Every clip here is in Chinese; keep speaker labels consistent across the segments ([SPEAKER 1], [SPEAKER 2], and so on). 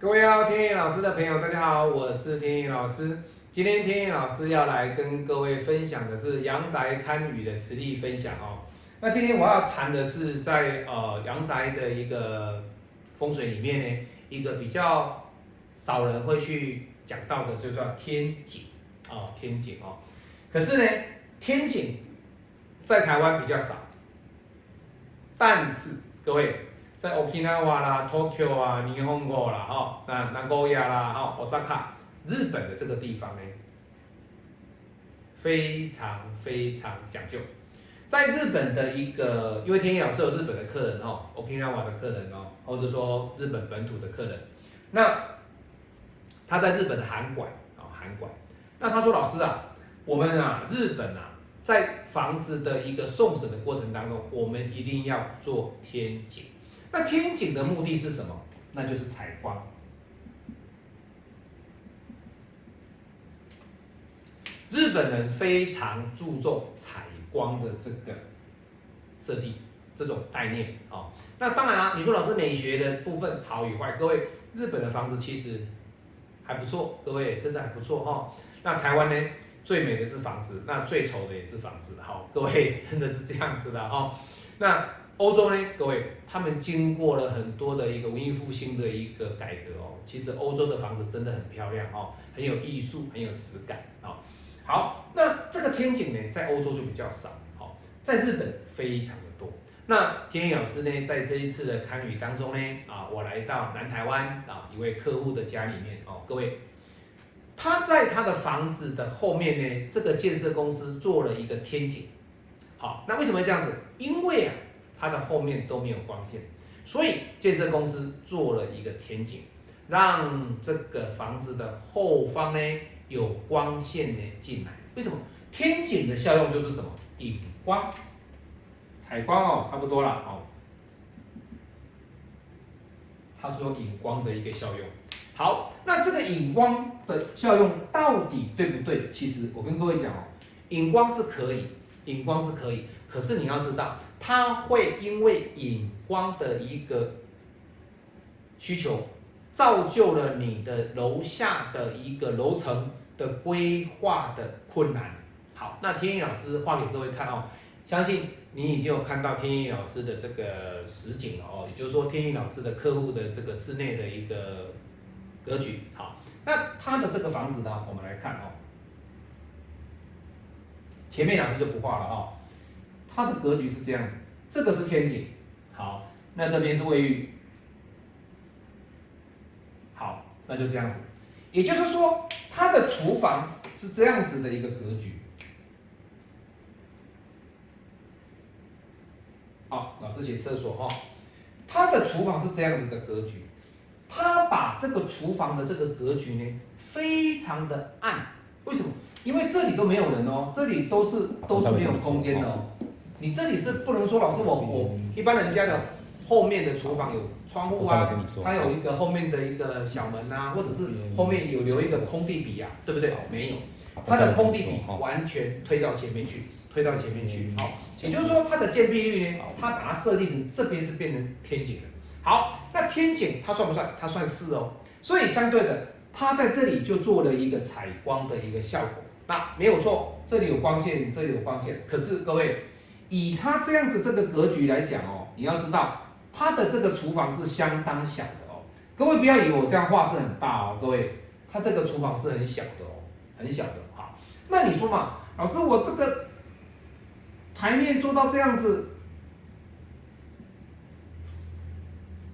[SPEAKER 1] 各位要天野老师的朋友，大家好，我是天野老师。今天天野老师要来跟各位分享的是阳宅堪舆的实例分享哦。那今天我要谈的是在呃阳宅的一个风水里面呢，一个比较少人会去讲到的，就叫天井哦，天井哦。可是呢，天井在台湾比较少，但是各位。在 Okinawa 啦、Tokyo 啊、霓虹国啦、哈、那南高亚啦、哈、Osaka，日本的这个地方呢，非常非常讲究。在日本的一个，因为天野老师有日本的客人哦，Okinawa 的客人哦，或者说日本本土的客人，那他在日本的函馆啊，函馆，那他说老师啊，我们啊，日本啊，在房子的一个送审的过程当中，我们一定要做天井。那天井的目的是什么？那就是采光。日本人非常注重采光的这个设计，这种概念哦。那当然啊，你说老师美学的部分好与坏，各位，日本的房子其实还不错，各位真的还不错哈。那台湾呢，最美的是房子，那最丑的也是房子，好，各位真的是这样子的哈。那欧洲呢，各位，他们经过了很多的一个文艺复兴的一个改革哦，其实欧洲的房子真的很漂亮哦，很有艺术，很有质感哦。好，那这个天井呢，在欧洲就比较少，好，在日本非常的多。那天野老师呢，在这一次的参与当中呢，啊，我来到南台湾啊一位客户的家里面哦，各位，他在他的房子的后面呢，这个建设公司做了一个天井。好，那为什么这样子？因为啊。它的后面都没有光线，所以建设公司做了一个天井，让这个房子的后方呢有光线呢进来。为什么？天井的效用就是什么？引光、采光哦，差不多了哦。它是有引光的一个效用。好，那这个引光的效用到底对不对？其实我跟各位讲哦，引光是可以。引光是可以，可是你要知道，它会因为引光的一个需求，造就了你的楼下的一个楼层的规划的困难。好，那天意老师画给各位看哦，相信你已经有看到天意老师的这个实景了哦，也就是说天意老师的客户的这个室内的一个格局。好，那他的这个房子呢，我们来看哦。前面两只就不画了啊，它的格局是这样子，这个是天井，好，那这边是卫浴，好，那就这样子，也就是说，它的厨房是这样子的一个格局，好，老师写厕所哈，它的厨房是这样子的格局，他把这个厨房的这个格局呢，非常的暗，为什么？因为这里都没有人哦，这里都是都是没有空间的哦。你这里是不能说老师我我一般人家的后面的厨房有窗户啊，它有一个后面的一个小门啊，或者是后面有留一个空地比啊，对不对？没有，它的空地比完全推到前面去，推到前面去。好，也就是说它的建蔽率呢，它把它设计成这边是变成天井的。好，那天井它算不算？它算是哦。所以相对的，它在这里就做了一个采光的一个效果。那没有错，这里有光线，这里有光线。可是各位，以他这样子这个格局来讲哦，你要知道他的这个厨房是相当小的哦。各位不要以为我这样画是很大哦，各位，他这个厨房是很小的哦，很小的哈。那你说嘛，老师我这个台面做到这样子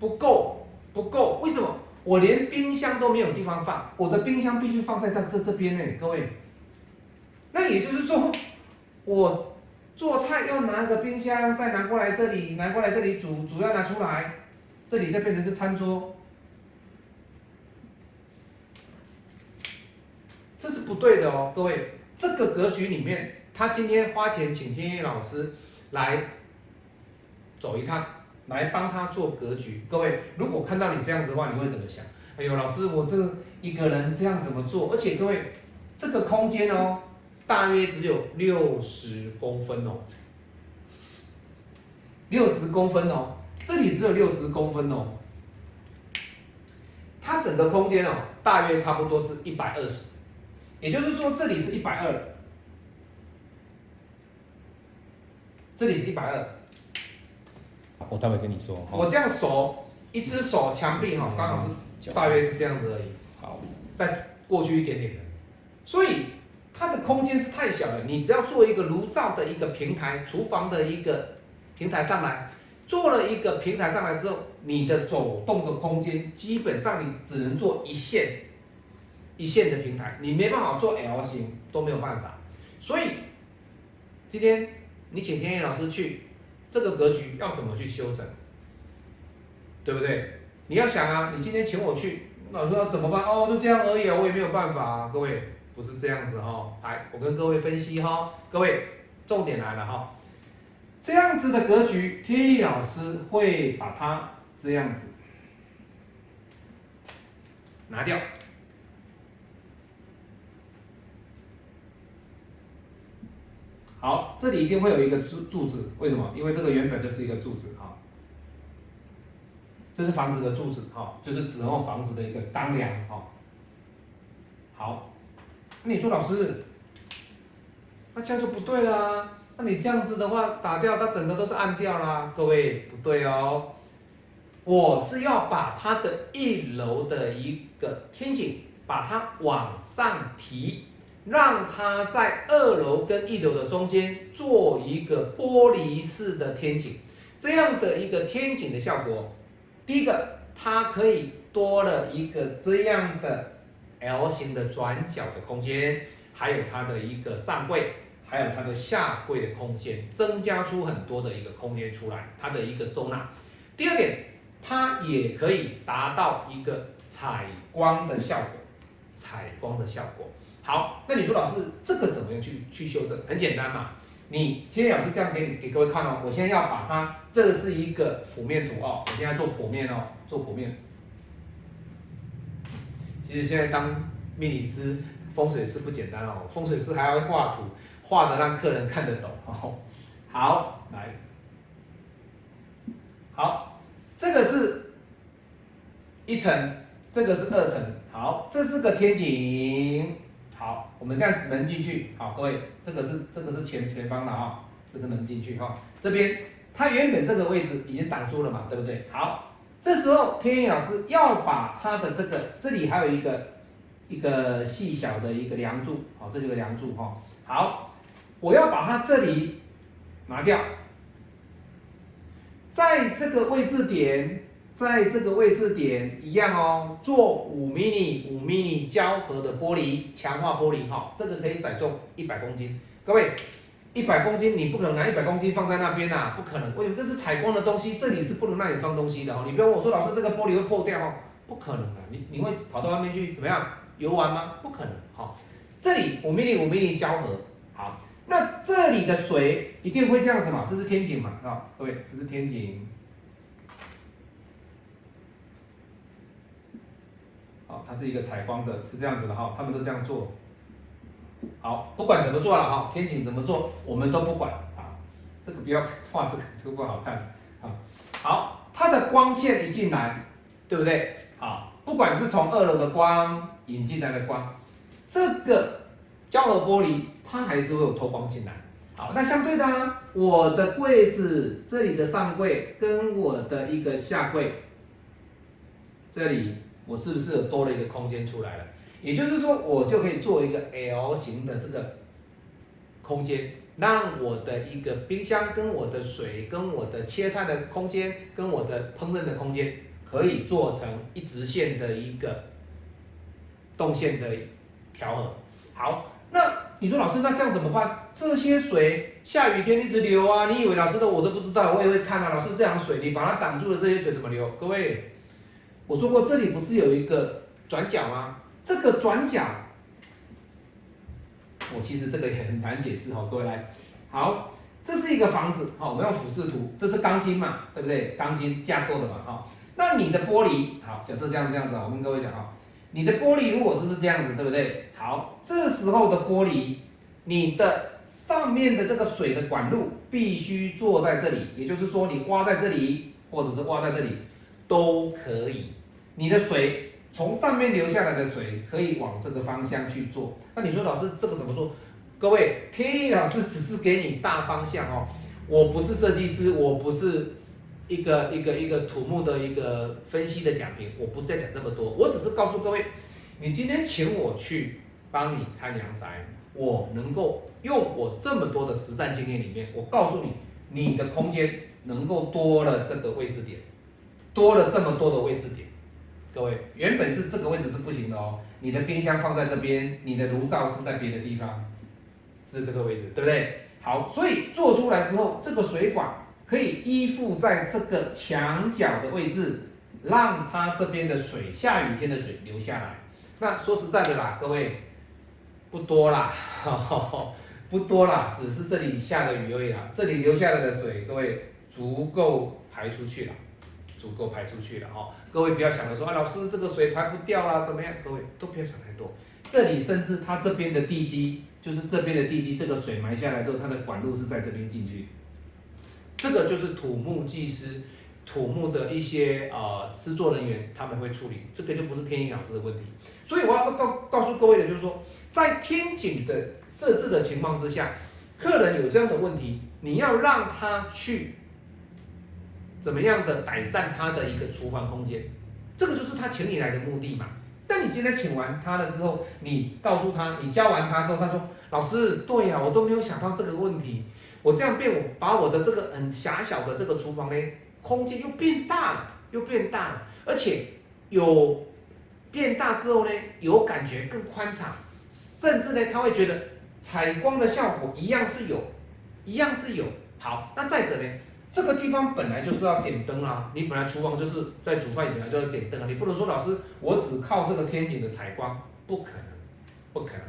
[SPEAKER 1] 不够，不够，为什么？我连冰箱都没有地方放，我的冰箱必须放在这这这边呢，各位。那也就是说，我做菜要拿个冰箱，再拿过来这里，拿过来这里煮，煮要拿出来，这里再变成是餐桌，这是不对的哦，各位，这个格局里面，他今天花钱请天野老师来走一趟，来帮他做格局。各位，如果看到你这样子的话，你会怎么想？哎呦，老师，我这一个人这样怎么做？而且各位，这个空间哦。大约只有六十公分哦，六十公分哦，这里只有六十公分哦。它整个空间哦，大约差不多是一百二十，也就是说这里是一百二，这里是一百二。
[SPEAKER 2] 我待会跟你说。
[SPEAKER 1] 我这样手，一只手墙壁哈，刚好是大约是这样子而已。
[SPEAKER 2] 好，
[SPEAKER 1] 再过去一点点的，所以它的空间是太小了。你只要做一个炉灶的一个平台，厨房的一个平台上来，做了一个平台上来之后，你的走动的空间基本上你只能做一线一线的平台，你没办法做 L 型都没有办法。所以今天你请天野老师去。这个格局要怎么去修整，对不对？你要想啊，你今天请我去，老师要怎么办？哦，就这样而已啊，我也没有办法啊。各位不是这样子哈，来，我跟各位分析哈，各位重点来了哈，这样子的格局，天意老师会把它这样子拿掉。好，这里一定会有一个柱柱子，为什么？因为这个原本就是一个柱子哈，这是房子的柱子哈，就是指后房子的一个当梁哈。好，你说老师，那这样就不对啦，那你这样子的话打掉，它整个都是暗掉啦，各位不对哦，我是要把它的一楼的一个天井把它往上提。让它在二楼跟一楼的中间做一个玻璃式的天井，这样的一个天井的效果，第一个它可以多了一个这样的 L 型的转角的空间，还有它的一个上柜，还有它的下柜的空间，增加出很多的一个空间出来，它的一个收纳。第二点，它也可以达到一个采光的效果，采光的效果。好，那你说老师这个怎么样去去修正？很简单嘛，你今天老师这样给你给各位看哦。我现在要把它，这个是一个谱面图哦，我现在做谱面哦，做谱面。其实现在当命理师、风水师不简单哦，风水师还要画图，画的让客人看得懂哦。好，来，好，这个是一层，这个是二层，好，这是个天井。好，我们这样门进去，好，各位，这个是这个是前前方的哈，这是门进去哈，这边它原本这个位置已经挡住了嘛，对不对？好，这时候天野老师要把它的这个这里还有一个一个细小的一个梁柱，好，这就是梁柱哈，好，我要把它这里拿掉，在这个位置点。在这个位置点一样哦，做五 mini 五 mini 胶合的玻璃强化玻璃哈，这个可以载重一百公斤。各位，一百公斤你不可能拿一百公斤放在那边呐，不可能。为什么？这是采光的东西，这里是不能让你放东西的哦。你不要问我说老师这个玻璃会破掉哦，不可能的。你你会跑到外面去怎么样游玩吗？不可能。好，这里五 mini 五 mini 胶合，好，那这里的水一定会这样子嘛？这是天井嘛？啊，各位，这是天井。好它是一个采光的，是这样子的哈，他们都这样做。好，不管怎么做了哈，天井怎么做，我们都不管啊。这个不要画这个，这个不好看啊。好，它的光线一进来，对不对？好，不管是从二楼的光引进来的光，这个胶合玻璃它还是会有透光进来。好，那相对的，我的柜子这里的上柜跟我的一个下柜这里。我是不是有多了一个空间出来了？也就是说，我就可以做一个 L 型的这个空间，让我的一个冰箱跟我的水跟我的切菜的空间跟我的烹饪的空间，可以做成一直线的一个动线的调和。好，那你说老师，那这样怎么办？这些水下雨天一直流啊？你以为老师的我都不知道？我也会看啊。老师，这样水你把它挡住了，这些水怎么流？各位。我说过，这里不是有一个转角吗？这个转角，我其实这个也很难解释哈。各位来，好，这是一个房子，好，我们用俯视图，这是钢筋嘛，对不对？钢筋架构的嘛，哈。那你的玻璃，好，假设这样这样子，我跟各位讲哈，你的玻璃如果说是这样子，对不对？好，这时候的玻璃，你的上面的这个水的管路必须坐在这里，也就是说你挖在这里，或者是挖在这里。都可以，你的水从上面流下来的水可以往这个方向去做。那你说老师这个怎么做？各位，天意老师只是给你大方向哦，我不是设计师，我不是一个一个一个土木的一个分析的讲评，我不再讲这么多，我只是告诉各位，你今天请我去帮你看阳宅，我能够用我这么多的实战经验里面，我告诉你，你的空间能够多了这个位置点，多了这么多的位置点。各位，原本是这个位置是不行的哦。你的冰箱放在这边，你的炉灶是在别的地方，是这个位置，对不对？好，所以做出来之后，这个水管可以依附在这个墙角的位置，让它这边的水，下雨天的水流下来。那说实在的啦，各位，不多啦，不多啦，只是这里下的雨而已啦。这里流下来的水，各位足够排出去了。足够排出去了哈，各位不要想着说啊，老师这个水排不掉啦，怎么样？各位都不要想太多。这里甚至它这边的地基，就是这边的地基，这个水埋下来之后，它的管路是在这边进去。这个就是土木技师、土木的一些呃施作人员他们会处理，这个就不是天影老师的问题。所以我要告告诉各位的就是说，在天井的设置的情况之下，客人有这样的问题，你要让他去。怎么样的改善他的一个厨房空间，这个就是他请你来的目的嘛。但你今天请完他了之后，你告诉他，你教完他之后，他说：“老师，对呀，我都没有想到这个问题。我这样变，我把我的这个很狭小的这个厨房呢，空间又变大了，又变大了，而且有变大之后呢，有感觉更宽敞，甚至呢，他会觉得采光的效果一样是有，一样是有。好，那再者呢？”这个地方本来就是要点灯啊，你本来厨房就是在煮饭，本来就要点灯啊，你不能说老师我只靠这个天井的采光，不可能，不可能。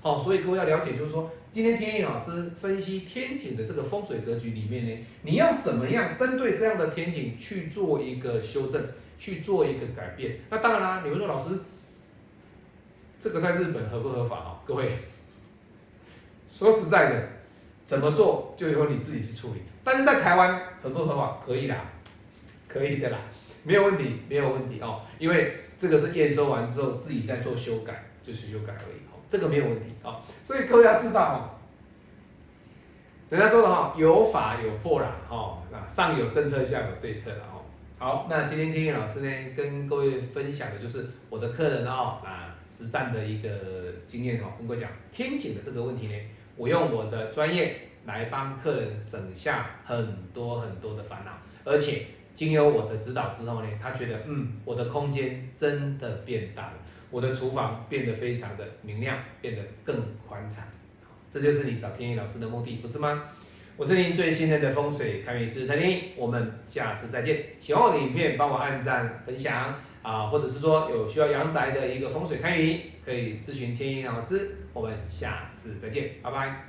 [SPEAKER 1] 好，所以各位要了解，就是说今天天意老师分析天井的这个风水格局里面呢，你要怎么样针对这样的天井去做一个修正，去做一个改变？那当然啦，你们说老师，这个在日本合不合法啊？各位，说实在的。怎么做就由你自己去处理，但是在台湾合不合法？可以的，可以的啦，没有问题，没有问题哦。因为这个是验收完之后自己再做修改，就是修改而已哦，这个没有问题哦。所以各位要知道哦，人家说的哈，有法有破啦哈，那上有政策下有对策了哦。好，那今天天燕老师呢跟各位分享的就是我的客人哦啊实战的一个经验哦，跟各位讲天井的这个问题呢。我用我的专业来帮客人省下很多很多的烦恼，而且经由我的指导之后呢，他觉得嗯，我的空间真的变大了，我的厨房变得非常的明亮，变得更宽敞，这就是你找天意老师的目的，不是吗？我是您最信任的风水开运师陈天意，我们下次再见。喜欢我的影片，帮我按赞分享啊，或者是说有需要阳宅的一个风水开运，可以咨询天意老师。我们下次再见，拜拜。